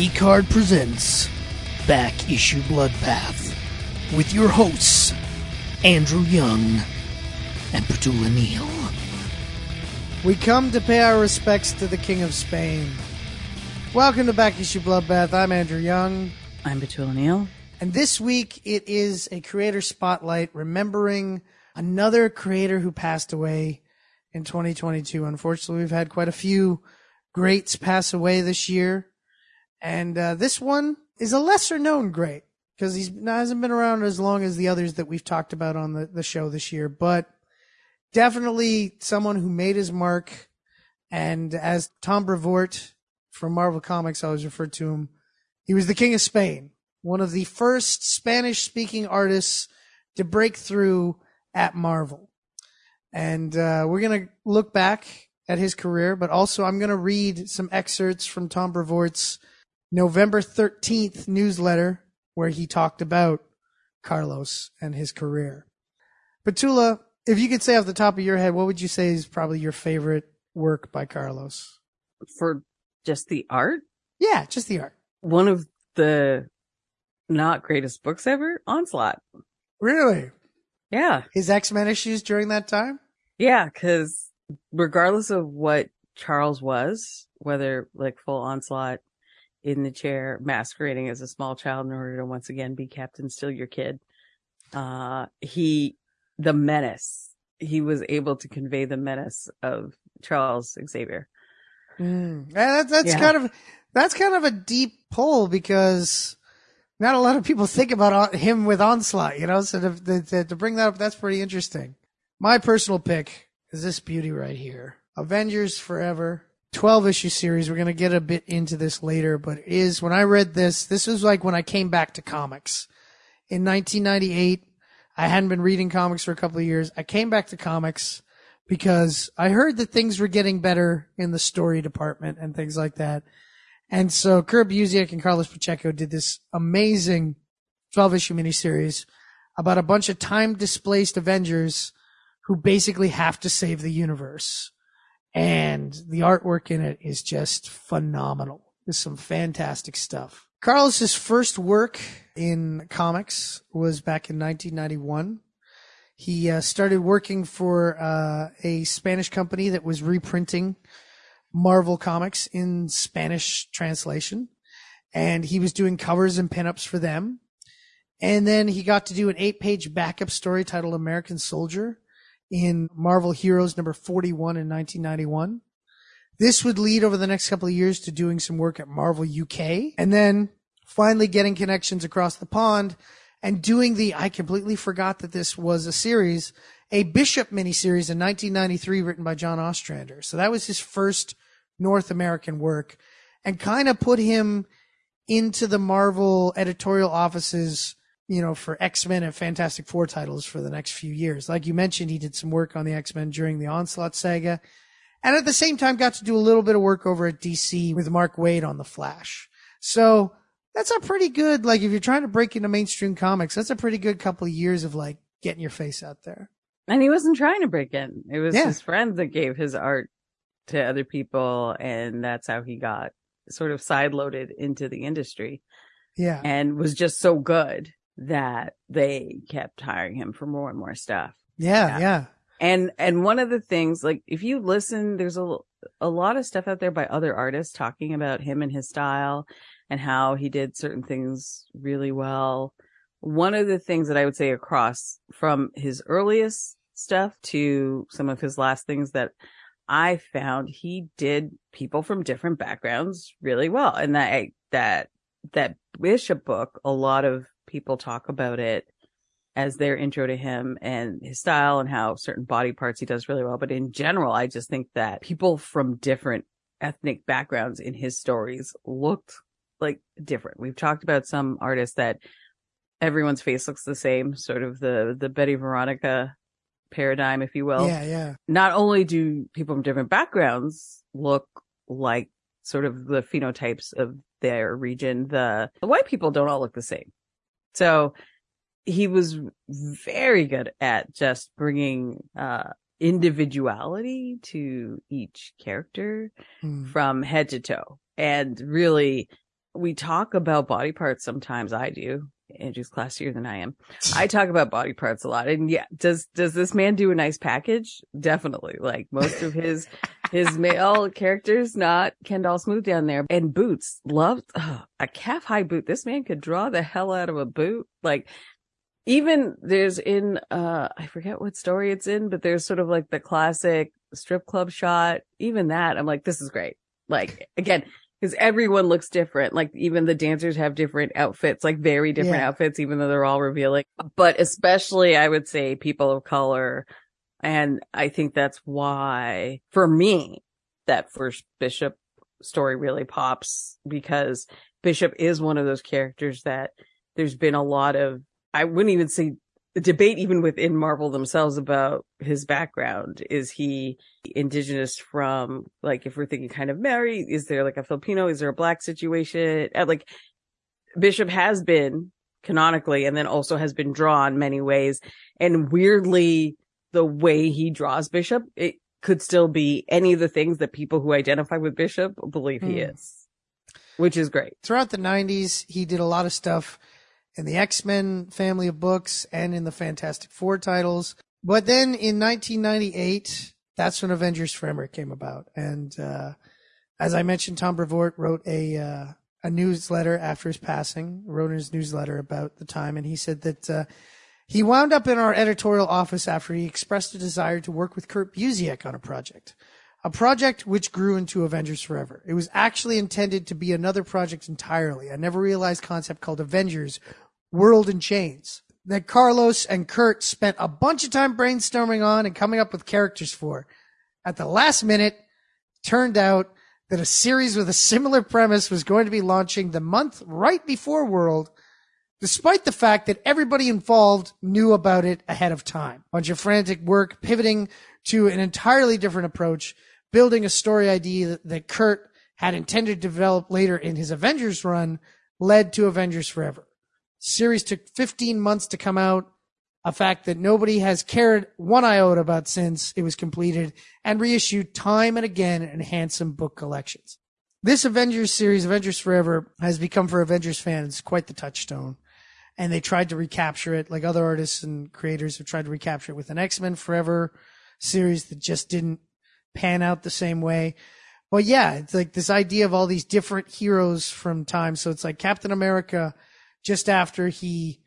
Geek Card presents Back Issue Bloodbath with your hosts, Andrew Young and Petula Neal. We come to pay our respects to the King of Spain. Welcome to Back Issue Bloodbath. I'm Andrew Young. I'm Petula Neal. And this week it is a creator spotlight remembering another creator who passed away in 2022. Unfortunately, we've had quite a few greats pass away this year. And uh, this one is a lesser known great because he hasn't been around as long as the others that we've talked about on the, the show this year, but definitely someone who made his mark. And as Tom Brevoort from Marvel Comics I always referred to him, he was the king of Spain, one of the first Spanish speaking artists to break through at Marvel. And uh, we're going to look back at his career, but also I'm going to read some excerpts from Tom Brevoort's November 13th newsletter where he talked about Carlos and his career. Petula, if you could say off the top of your head, what would you say is probably your favorite work by Carlos? For just the art? Yeah, just the art. One of the not greatest books ever, Onslaught. Really? Yeah. His X-Men issues during that time? Yeah, cause regardless of what Charles was, whether like full Onslaught in the chair masquerading as a small child in order to once again be Captain Still Your Kid. Uh, he, the menace, he was able to convey the menace of Charles Xavier. Mm. That, that's Yeah. kind of that's kind of a deep pull because not a lot of people think about him with onslaught, you know. So to, to to bring that up, that's pretty interesting. My personal pick is this beauty right here, Avengers Forever. 12 issue series. We're going to get a bit into this later, but it is when I read this, this was like when I came back to comics in 1998. I hadn't been reading comics for a couple of years. I came back to comics because I heard that things were getting better in the story department and things like that. And so Kurt Busiek and Carlos Pacheco did this amazing 12 issue miniseries about a bunch of time displaced Avengers who basically have to save the universe. And the artwork in it is just phenomenal. There's some fantastic stuff. Carlos's first work in comics was back in 1991. He uh, started working for uh, a Spanish company that was reprinting Marvel comics in Spanish translation. And he was doing covers and pinups for them. And then he got to do an eight page backup story titled American Soldier in Marvel Heroes number 41 in 1991. This would lead over the next couple of years to doing some work at Marvel UK and then finally getting connections across the pond and doing the, I completely forgot that this was a series, a Bishop miniseries in 1993 written by John Ostrander. So that was his first North American work and kind of put him into the Marvel editorial offices, you know, for X-Men and Fantastic Four titles for the next few years. Like you mentioned, he did some work on the X-Men during the Onslaught saga. And at the same time got to do a little bit of work over at DC with Mark Waid on The Flash. So that's a pretty good, like if you're trying to break into mainstream comics, that's a pretty good couple of years of like getting your face out there. And he wasn't trying to break in. It was Yeah. his friends that gave his art to other people. And that's how he got sort of sideloaded into the industry Yeah. and was just so good that they kept hiring him for more and more stuff. Yeah. Yeah. Yeah. And, and one of the things, like, if you listen, there's a, a lot of stuff out there by other artists talking about him and his style and how he did certain things really well. One of the things that I would say across from his earliest stuff to some of his last things that I found he did people from different backgrounds really well. And that, that, that Bishop book, a lot of people talk about it as their intro to him and his style and how certain body parts he does really well. But in general, I just think that people from different ethnic backgrounds in his stories looked like different. We've talked about some artists that everyone's face looks the same, sort of the, the Betty Veronica paradigm, if you will. yeah. Yeah. Not only do people from different backgrounds look like sort of the phenotypes of their region, the, the white people don't all look the same. So he was very good at just bringing, uh, individuality to each character Hmm. from head to toe and really we talk about body parts sometimes. I do. Andrew's classier than I am. I talk about body parts a lot. And yeah, does, does this man do a nice package? Definitely. Like most of his, his male characters, not Ken doll Smooth down there and boots. Loved ugh, a calf high boot. This man could draw the hell out of a boot. Like even there's in, uh, I forget what story it's in, but there's sort of like the classic strip club shot. Even that, I'm like, this is great. Like again, because everyone looks different. Like even the dancers have different outfits, like very different Yeah. outfits, even though they're all revealing. But especially, I would say people of color. And I think that's why for me, that first Bishop story really pops because Bishop is one of those characters that there's been a lot of, I wouldn't even say debate even within Marvel themselves about his background. Is he indigenous from like, if we're thinking kind of Mary, is there like a Filipino? Is there a black situation? Uh, like Bishop has been canonically and then also has been drawn many ways. And weirdly, the way he draws Bishop, it could still be any of the things that people who identify with Bishop believe he Hmm. is, which is great. Throughout the 90s, he did a lot of stuff in the X-Men family of books and in the Fantastic Four titles. But then in 1998, that's when Avengers Forever came about. And, uh, as I mentioned, Tom Brevoort wrote a, uh, a newsletter after his passing, wrote in his newsletter about the time. And he said that, uh, he wound up in our editorial office after he expressed a desire to work with Kurt Busiek on a project a project which grew into Avengers Forever. It was actually intended to be another project entirely. I never realized concept called Avengers World in Chains that Carlos and Kurt spent a bunch of time brainstorming on and coming up with characters for. At the last minute, turned out that a series with a similar premise was going to be launching the month right before World, despite the fact that everybody involved knew about it ahead of time. A bunch of frantic work pivoting to an entirely different approach, building a story idea that, Kurt had intended to develop later in his Avengers run led to Avengers Forever. Series took 15 months to come out, a fact that nobody has cared one iota about since it was completed and reissued time and again in handsome book collections. This Avengers series, Avengers Forever, has become for Avengers fans quite the touchstone. And they tried to recapture it, like other artists and creators have tried to recapture it with an X-Men Forever series that just didn't pan out the same way. But yeah, it's like this idea of all these different heroes from time. So it's like Captain America just after he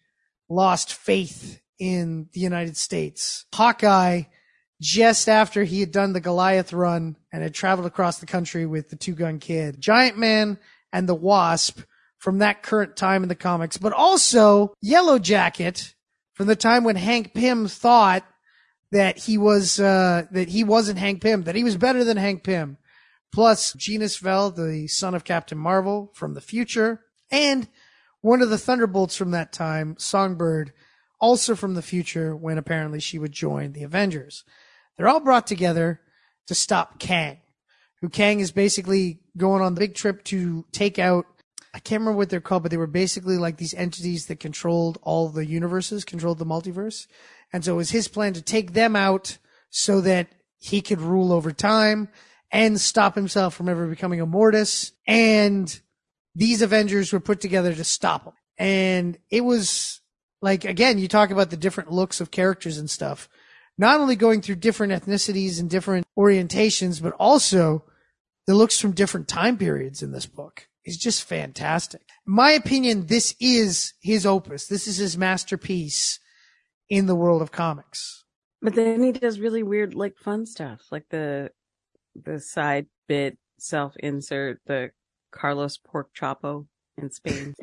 lost faith in the United States. Hawkeye just after he had done the Goliath run and had traveled across the country with the two gun kid. Giant Man and the Wasp from that current time in the comics, but also Yellow Jacket from the time when Hank Pym thought that he was uh, that he wasn't Hank Pym, that he was better than Hank Pym. Plus Genis-Vell, the son of Captain Marvel from the future, and one of the Thunderbolts from that time, Songbird, also from the future when apparently she would join the Avengers. They're all brought together to stop Kang, who Kang is basically going on the big trip to take out I can't remember what they're called, but they were basically like these entities that controlled all the universes, controlled the multiverse. And so it was his plan to take them out so that he could rule over time and stop himself from ever becoming Immortus. And these Avengers were put together to stop him. And it was like, again, you talk about the different looks of characters and stuff, not only going through different ethnicities and different orientations, but also the looks from different time periods in this book is just fantastic. In my opinion, this is his opus. This is his masterpiece in the world of comics. But then he does really weird, like fun stuff, like the the side bit self insert, the Carlos Pork Chapo in Spain,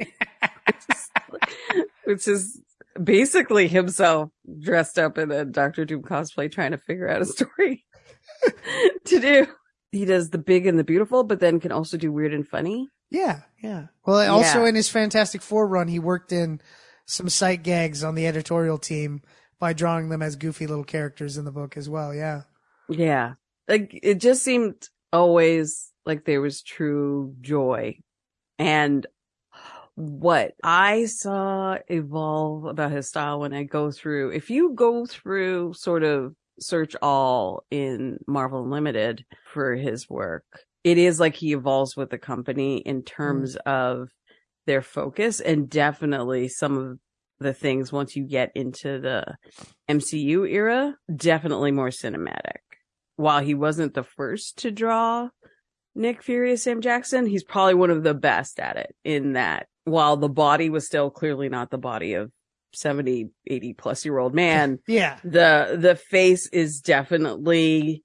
which is basically himself dressed up in a Doctor Doom cosplay, trying to figure out a story to do. He does the big and the beautiful, but then can also do weird and funny. Yeah, yeah. Well, also Yeah. in his Fantastic Four run, he worked in some sight gags on the editorial team by drawing them as goofy little characters in the book as well. Yeah. Yeah. Like it just seemed always like there was true joy. And what I saw evolve about his style when I go through, if you go through sort of search all in Marvel Unlimited for his work, it is like he evolves with the company in mm. terms of their focus and definitely some of the things once you get into the MCU era, definitely more cinematic. While he wasn't the first to draw Nick Fury as Sam Jackson, he's probably one of the best at it in that while the body was still clearly not the body of 70, 80 plus year old man, Yeah. the the face is definitely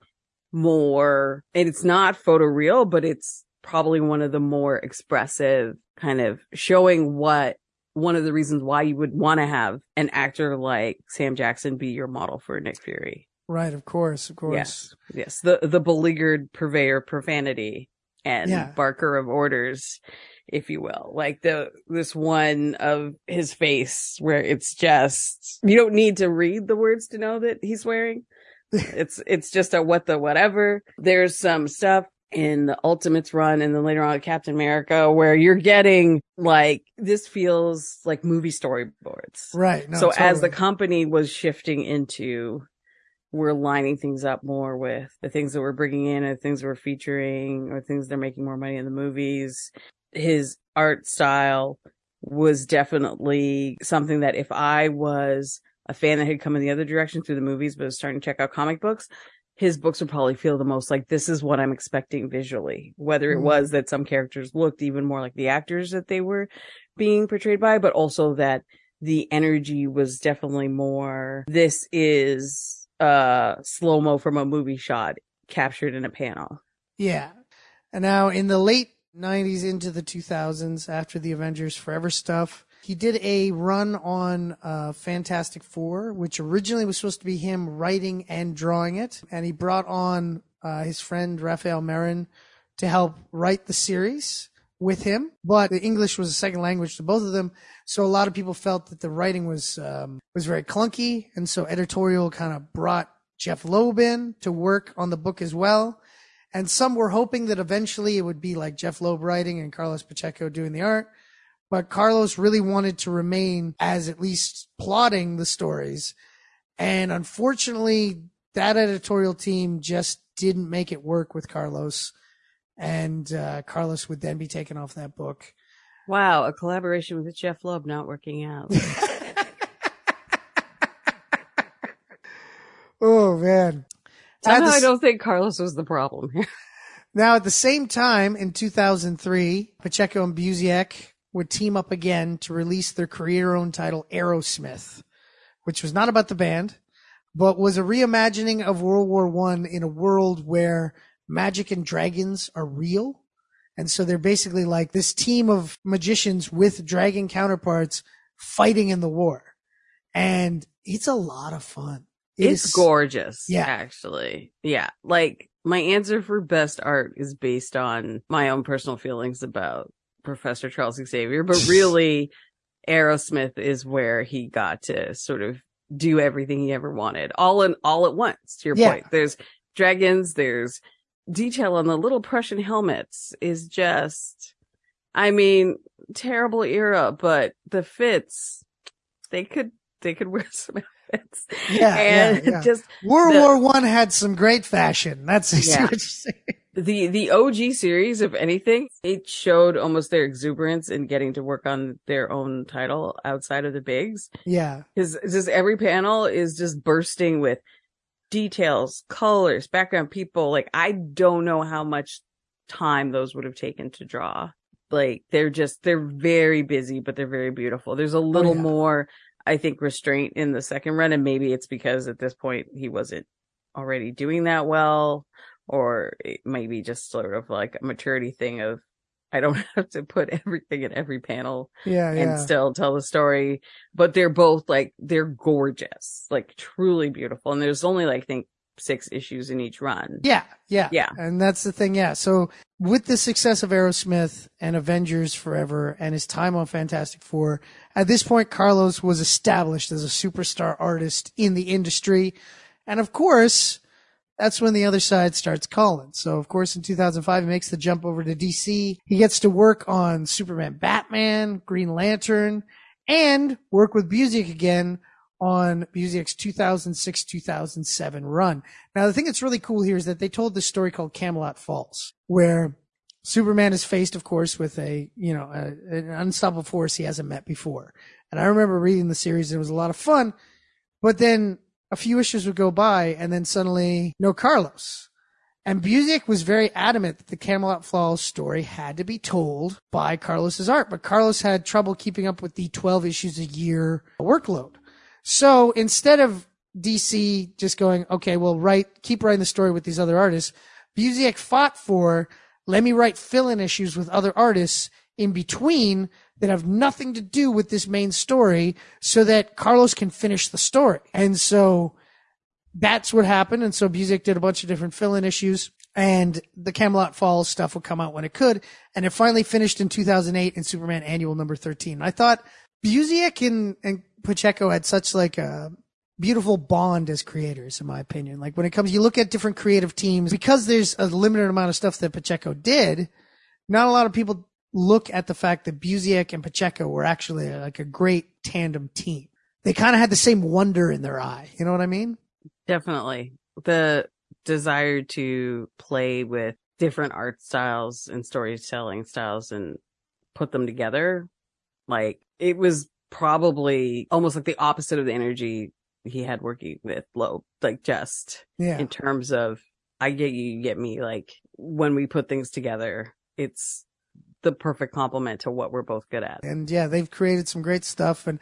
more and it's not photoreal but it's probably one of the more expressive kind of showing what one of the reasons why you would want to have an actor like Sam Jackson be your model for Nick Fury. Right. Of course. Of course. Yes. Yes. The the beleaguered purveyor profanity and Yeah. barker of orders, if you will. Like the this one of his face where it's just you don't need to read the words to know that he's swearing. it's it's just a what the whatever. There's some stuff in the Ultimates run and then later on Captain America where you're getting like this feels like movie storyboards Right. No, so as the company was shifting into we're lining things up more with the things that we're bringing in and things we're featuring or things they're making more money in the movies his art style was definitely something that if i was a fan that had come in the other direction through the movies but was starting to check out comic books his books would probably feel the most like this is what i'm expecting visually whether it Mhm. was that some characters looked even more like the actors that they were being portrayed by but also that the energy was definitely more this is uh slow mo from a movie shot captured in a panel. Yeah. And now in the late 90s into the 2000s, after the Avengers Forever stuff, he did a run on uh, Fantastic Four, which originally was supposed to be him writing and drawing it. And he brought on uh, his friend Rafael Marín to help write the series with him. But the English was a second language to both of them. So a lot of people felt that the writing was um, was very clunky. And so editorial kind of brought Jeff Loeb in to work on the book as well. And some were hoping that eventually it would be like Jeff Loeb writing and Carlos Pacheco doing the art. But Carlos really wanted to remain as at least plotting the stories. And unfortunately, that editorial team just didn't make it work with Carlos. And uh, Carlos would then be taken off that book. Wow, a collaboration with Jeff Loeb not working out. oh, man. Somehow the I don't think Carlos was the problem here. Now, at the same time, in 2003, Pacheco and Busiek would team up again to release their career-owned title Arrowsmith, which was not about the band, but was a reimagining of World War One in a world where magic and dragons are real. And so they're basically like this team of magicians with dragon counterparts fighting in the war. And it's a lot of fun. It it's is- gorgeous. Yeah. Actually. Yeah. Like my answer for best art is based on my own personal feelings about Professor Charles Xavier, but really Arrowsmith is where he got to sort of do everything he ever wanted all in all at once. To your Yeah. point, there's dragons, there's detail on the little Prussian helmets is just, I mean, terrible era, but the fits, they could, they could wear some outfits. Yeah, and yeah, yeah. just World the- War One had some great fashion. That's Yeah. what you're saying. the the OG series, if anything, it showed almost their exuberance in getting to work on their own title outside of the bigs. Yeah, Because just every panel is just bursting with details, colors, background, people. Like I don't know how much time those would have taken to draw. Like they're just they're very busy, but they're very beautiful. There's a little yeah. more, I think, restraint in the second run, and maybe it's because at this point he wasn't already doing that well, or it might be just sort of like a maturity thing of I don't have to put everything in every panel yeah, yeah. and still tell the story. But they're both like they're gorgeous, like truly beautiful. And there's only like I think six issues in each run. yeah, yeah, Yeah. And that's the thing. Yeah. So with the success of Arrowsmith and Avengers Forever and his time on Fantastic Four, at this point, Carlos was established as a superstar artist in the industry. And of course, that's when the other side starts calling. So of course, in 2005, he makes the jump over to DC. He gets to work on Superman, Batman, Green Lantern, and work with Busiek again on Busiek's 2006-2007 run. Now, the thing that's really cool here is that they told this story called Camelot Falls, where Superman is faced, of course, with a, you know, a, an unstoppable force he hasn't met before. And I remember reading the series and it was a lot of fun, but then a few issues would go by and then suddenly no Carlos. And Busiek was very adamant that the Camelot Falls story had to be told by Carlos's art, but Carlos had trouble keeping up with the 12 issues a year workload. So instead of DC just going, okay, well, write, keep writing the story with these other artists, Busiek fought for, let me write fill-in issues with other artists in between that have nothing to do with this main story so that Carlos can finish the story. And so that's what happened. And so Busiek did a bunch of different fill-in issues and the Camelot Falls stuff would come out when it could. And it finally finished in 2008 in Superman Annual number 13. I thought Busiek and, and Pacheco had such like a beautiful bond as creators, in my opinion. Like when it comes, you look at different creative teams because there's a limited amount of stuff that Pacheco did. Not a lot of people look at the fact that Busiek and Pacheco were actually like a great tandem team. They kind of had the same wonder in their eye. You know what I mean? Definitely. The desire to play with different art styles and storytelling styles and put them together. Like it was probably almost like the opposite of the energy he had working with Loeb, like just Yeah. in terms of I get you, you get me. Like when we put things together, it's the perfect complement to what we're both good at. And yeah, they've created some great stuff. And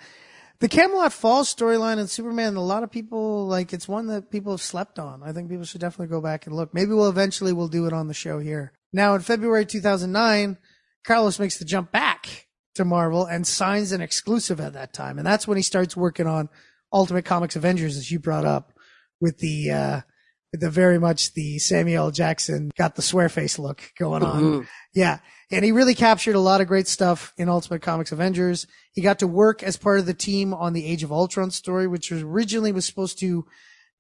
the Camelot Falls storyline in Superman, a lot of people like it's one that people have slept on. I think people should definitely go back and look. Maybe we'll eventually we'll do it on the show here. Now in February 2009, Carlos makes the jump back to Marvel and signs an exclusive at that time. And that's when he starts working on Ultimate Comics Avengers, as you brought up with the, uh, the very much the Samuel Jackson got the swear face look going on. Mhm. Yeah. And he really captured a lot of great stuff in Ultimate Comics Avengers. He got to work as part of the team on the Age of Ultron story, which was originally was supposed to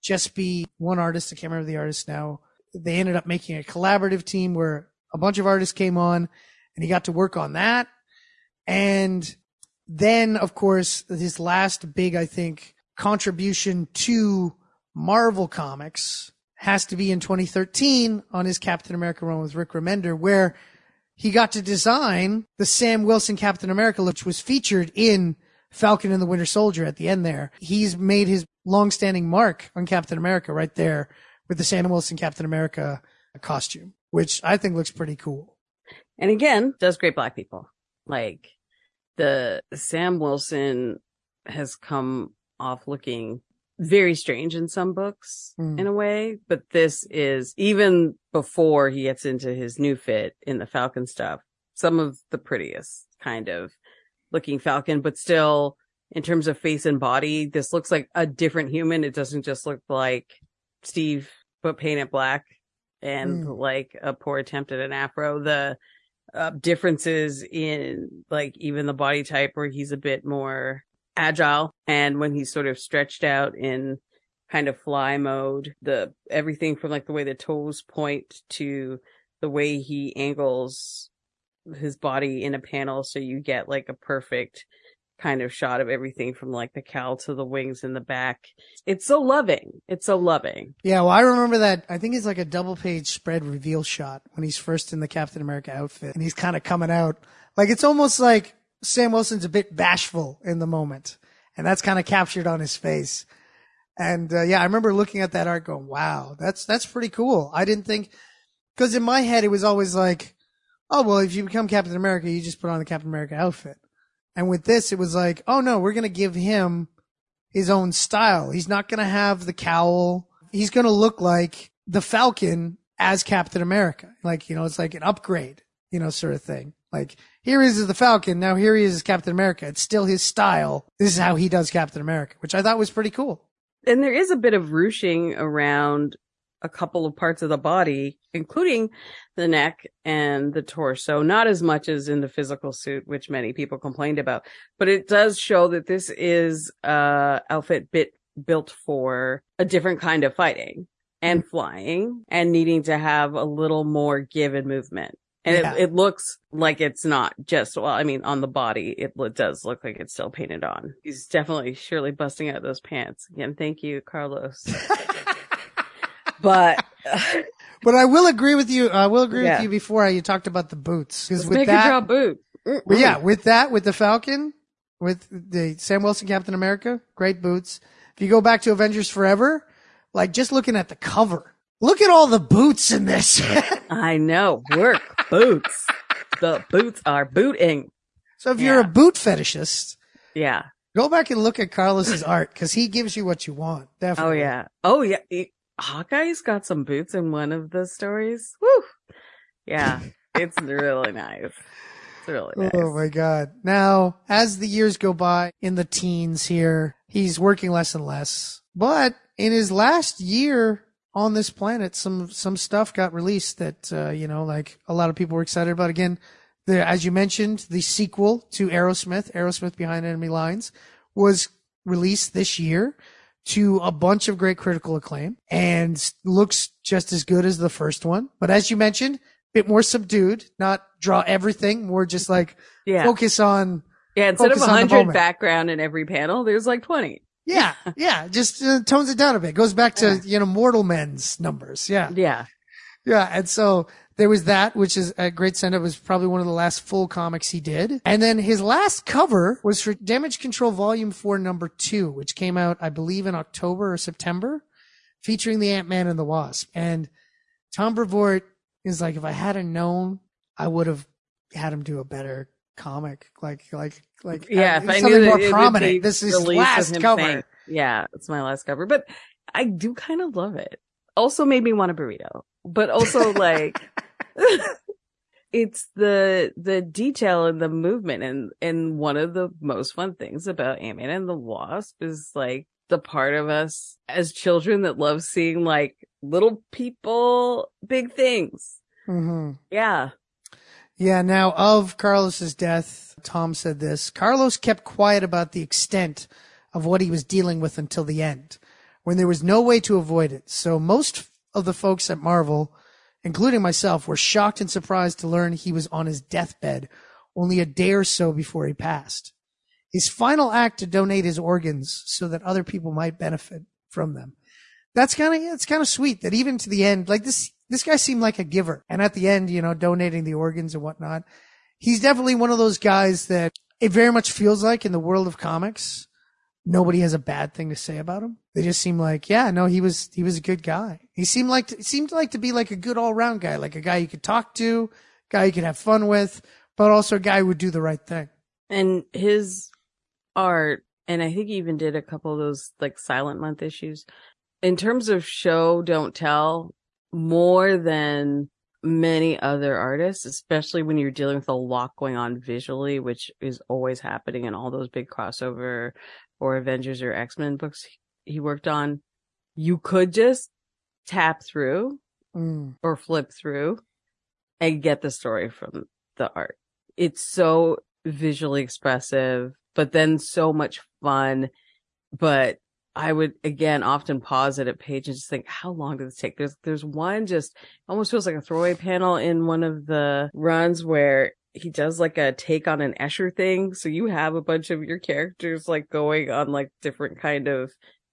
just be one artist. I can't remember the artist now. They ended up making a collaborative team where a bunch of artists came on and he got to work on that. And then, of course, his last big, I think, contribution to Marvel Comics has to be in 2013 on his Captain America run with Rick Remender, where he got to design the Sam Wilson Captain America, which was featured in Falcon and the Winter Soldier at the end there. He's made his long-standing mark on Captain America right there with the Sam Wilson Captain America costume, which I think looks pretty cool. And again, does great black people. Like the Sam Wilson has come off looking very strange in some books Mm. in a way, but this is even before he gets into his new fit in the Falcon stuff, some of the prettiest kind of looking Falcon, but still in terms of face and body, this looks like a different human. It doesn't just look like Steve, but painted black and Mm. like a poor attempt at an afro. The uh, differences in like even the body type where he's a bit more agile and when he's sort of stretched out in kind of fly mode, the everything from like the way the toes point to the way he angles his body in a panel so you get like a perfect kind of shot of everything from like the cowl to the wings in the back. It's so loving. It's so loving. Yeah, well, I remember that. I think it's like a double page spread reveal shot when he's first in the Captain America outfit and he's kind of coming out. Like it's almost like Sam Wilson's a bit bashful in the moment and that's kind of captured on his face. And, uh, yeah, I remember looking at that art going, wow, that's, that's pretty cool. I didn't think, cause in my head, it was always like, oh, well, if you become Captain America, you just put on the Captain America outfit. And with this, it was like, oh no, we're to give him his own style. He's not to have the cowl. He's to look like the Falcon as Captain America. Like, you know, it's like an upgrade, you know, sort of thing. Like, here he is as the Falcon. Now here he is as Captain America. It's still his style. This is how he does Captain America, which I thought was pretty cool. And there is a bit of ruching around a couple of parts of the body, including the neck and the torso, not as much as in the physical suit, which many people complained about, but it does show that this is a outfit bit built for a different kind of fighting and flying and needing to have a little more give and movement. And Yeah. it, it looks like it's not just, well, I mean, on the body, it, does look like it's still painted on. He's definitely surely busting out those pants. Again, thank you, Carlos. but But I will agree with you. I will agree Yeah. with you before you talked about the boots because with that, draw boot. Well, yeah, with that, with the Falcon, with the Sam Wilson Captain America, great boots. If you go back to Avengers Forever, like just looking at the cover, look at all the boots in this. I know. Work boots. The boots are booting. so if you're a boot fetishist, Yeah. go back and look at Carlos's art because he gives you what you want. Oh, definitely. Oh yeah. Oh yeah. Hawkeye's got some boots in one of the stories. Woo. Yeah. It's really nice. It's really oh, nice. Oh my God. Now, as the years go by in the teens here, he's working less and less. But in his last year on this planet, some, some stuff got released that, uh, you know, like a lot of people were excited about. Again, the, as you mentioned, the sequel to Arrowsmith, Arrowsmith Behind Enemy Lines was released this year to a bunch of great critical acclaim and looks just as good as the first one. But as you mentioned, a bit more subdued, not draw everything, more just like Yeah. focus on, Yeah. Instead of focus the 100 background in every panel, there's like 20. Yeah, yeah, just uh, tones it down a bit. Goes back to, you know, Mortal Men's numbers. Yeah. Yeah. Yeah. And so there was that, which is a great send up. was probably one of the last full comics he did. And then his last cover was for Damage Control Volume 4, number two, which came out, I believe, in October or September, featuring the Ant-Man and the Wasp. And Tom Brevoort is like, if I hadn't known, I would have had him do a better comic. Like, like, like, Yeah. uh, If I something knew more prominent. This is his released with last cover. saying, yeah. It's my last cover, but I do kind of love it. Also made me want a burrito, but also like, it's the the detail and the movement and and one of the most fun things about Ant-Man and the Wasp is like the part of us as children that loves seeing like little people big things. hmm Yeah. Yeah, now of Carlos's death, Tom said this. Carlos kept quiet about the extent of what he was dealing with until the end, when there was no way to avoid it. So most of the folks at Marvel, including myself, were shocked and surprised to learn he was on his deathbed only a day or so before he passed. His final act to donate his organs so that other people might benefit from them. That's kind of, it's kind of sweet that even to the end, like this, this guy seemed like a giver. And at the end, you know, donating the organs and whatnot. He's definitely one of those guys that it very much feels like in the world of comics, nobody has a bad thing to say about him. They just seem like, yeah, no, he was, he was a good guy. He seemed like, to, seemed like to be like a good all round guy, like a guy you could talk to, guy you could have fun with, but also a guy who would do the right thing. And his art, and I think he even did a couple of those like silent month issues. In terms of show, don't tell, more than many other artists, especially when you're dealing with a lot going on visually, which is always happening in all those big crossover or Avengers or X-Men books he worked on. You could just tap through Mm. or flip through and get the story from the art. It's so visually expressive, but then so much fun. But I would again often pause at a page and just think, how long did this take? There's there's one just almost feels like a throwaway panel in one of the runs where he does like a take on an Escher thing. So you have a bunch of your characters like going on like different kind of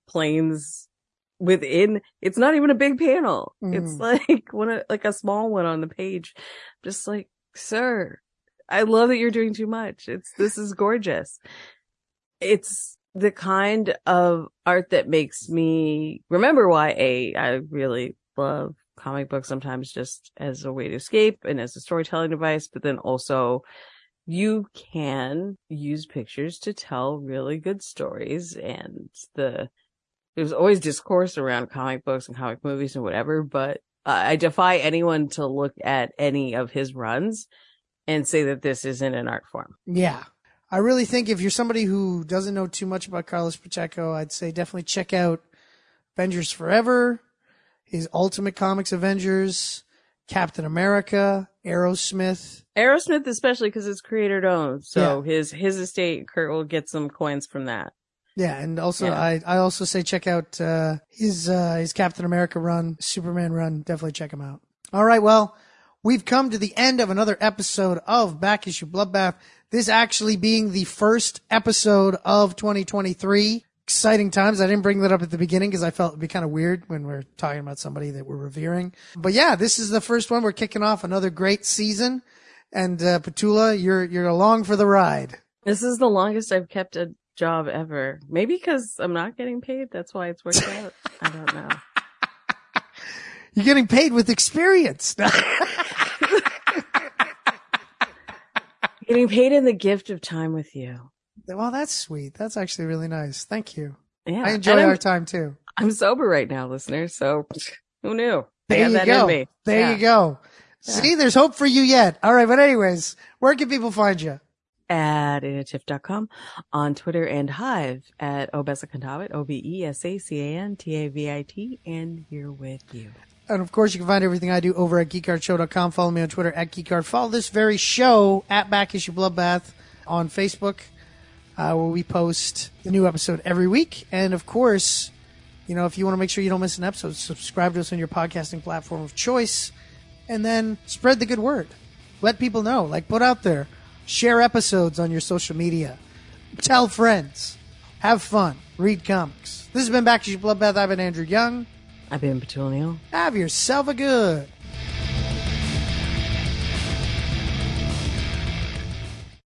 planes within it's not even a big panel. It's mm-hmm. like one of like a small one on the page. Just like, sir, I love that you're doing too much. It's this is gorgeous. It's the kind of art that makes me remember why a I really love comic books sometimes just as a way to escape and as a storytelling device, but then also you can use pictures to tell really good stories and the there's always discourse around comic books and comic movies and whatever, but I defy anyone to look at any of his runs and say that this isn't an art form. Yeah. I really think if you're somebody who doesn't know too much about Carlos Pacheco, I'd say definitely check out Avengers Forever, his Ultimate Comics Avengers, Captain America, Arrowsmith. Arrowsmith, especially because it's creator owned, so his his estate, Kurt will get some coins from that. Yeah, and also Yeah. I I also say check out uh, his uh, his Captain America run, Superman run. Definitely check him out. All right, well, we've come to the end of another episode of Back Issue Bloodbath. This actually being the first episode of 2023. Exciting times. I didn't bring that up at the beginning because I felt it'd be kind of weird when we're talking about somebody that we're revering. But yeah, this is the first one. We're kicking off another great season. And uh, Petula, you're you're along for the ride. This is the longest I've kept a job ever. Maybe because I'm not getting paid. That's why it's worked out. I don't know. You're getting paid with experience. Getting paid in the gift of time with you. well, that's sweet. That's actually really nice. Thank you. Yeah. I enjoy our time too. I'm sober right now, listeners. So who knew? There you go. There Yeah. you go. See, there's hope for you yet. All right, but anyways, where can people find you? at inatiff.com, on Twitter and Hive at Obesacantavit, O-B-E-S-A-C-A-N-T-A-V-I-T, and here with you. And of course, you can find everything I do over at geekcardshow.com. Follow me on Twitter at geekcard. Follow this very show at Back Issue Bloodbath on Facebook, uh, where we post the new episode every week. And of course, you know, if you want to make sure you don't miss an episode, subscribe to us on your podcasting platform of choice, and then spread the good word. Let people know. Like, put out there. Share episodes on your social media. Tell friends. Have fun. Read comics. This has been Back Issue Bloodbath. I've been Andrew Young. I've been Petula Have yourself a good